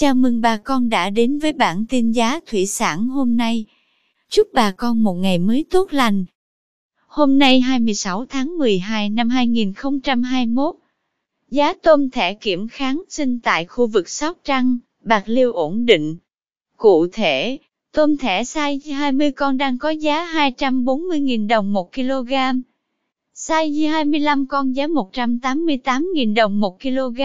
Chào mừng bà con đã đến với bản tin giá thủy sản hôm nay. Chúc bà con một ngày mới tốt lành. Hôm nay 26 tháng 12 năm 2021, giá tôm thẻ kiểm kháng sinh tại khu vực Sóc Trăng, Bạc Liêu ổn định. Cụ thể, tôm thẻ size 20 con đang có giá 240.000 đồng 1 kg. Size 25 con giá 188.000 đồng 1 kg.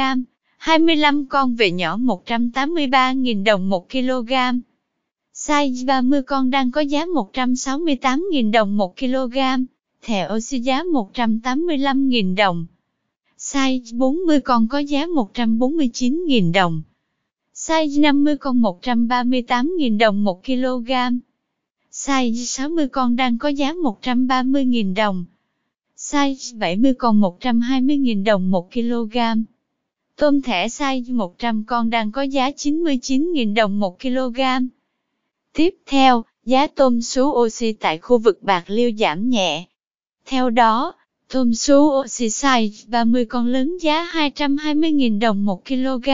25 con về nhỏ 183.000 đồng 1 kg. Size 30 con đang có giá 168.000 đồng 1 kg. Thẻ oxy giá 185.000 đồng. Size 40 con có giá 149.000 đồng. Size 50 con 138.000 đồng 1 kg. Size 60 con đang có giá 130.000 đồng. Size 70 con 120.000 đồng 1 kg. Tôm thẻ size 100 con đang có giá 99.000 đồng 1 kg. Tiếp theo, giá tôm sú oxy tại khu vực Bạc Liêu giảm nhẹ. Theo đó, tôm sú oxy size 30 con lớn giá 220.000 đồng 1 kg.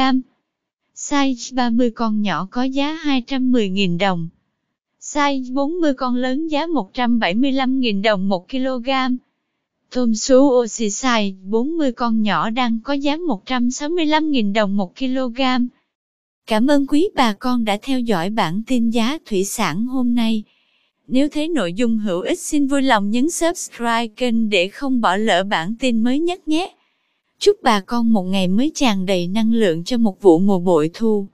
Size 30 con nhỏ có giá 210.000 đồng. Size 40 con lớn giá 175.000 đồng 1 kg. Tôm sú oxy size 40 con nhỏ đang có giá 165.000 đồng 1 kg. Cảm ơn quý bà con đã theo dõi bản tin giá thủy sản hôm nay. Nếu thấy nội dung hữu ích, xin vui lòng nhấn subscribe kênh để không bỏ lỡ bản tin mới nhất nhé. Chúc bà con một ngày mới tràn đầy năng lượng cho một vụ mùa bội thu.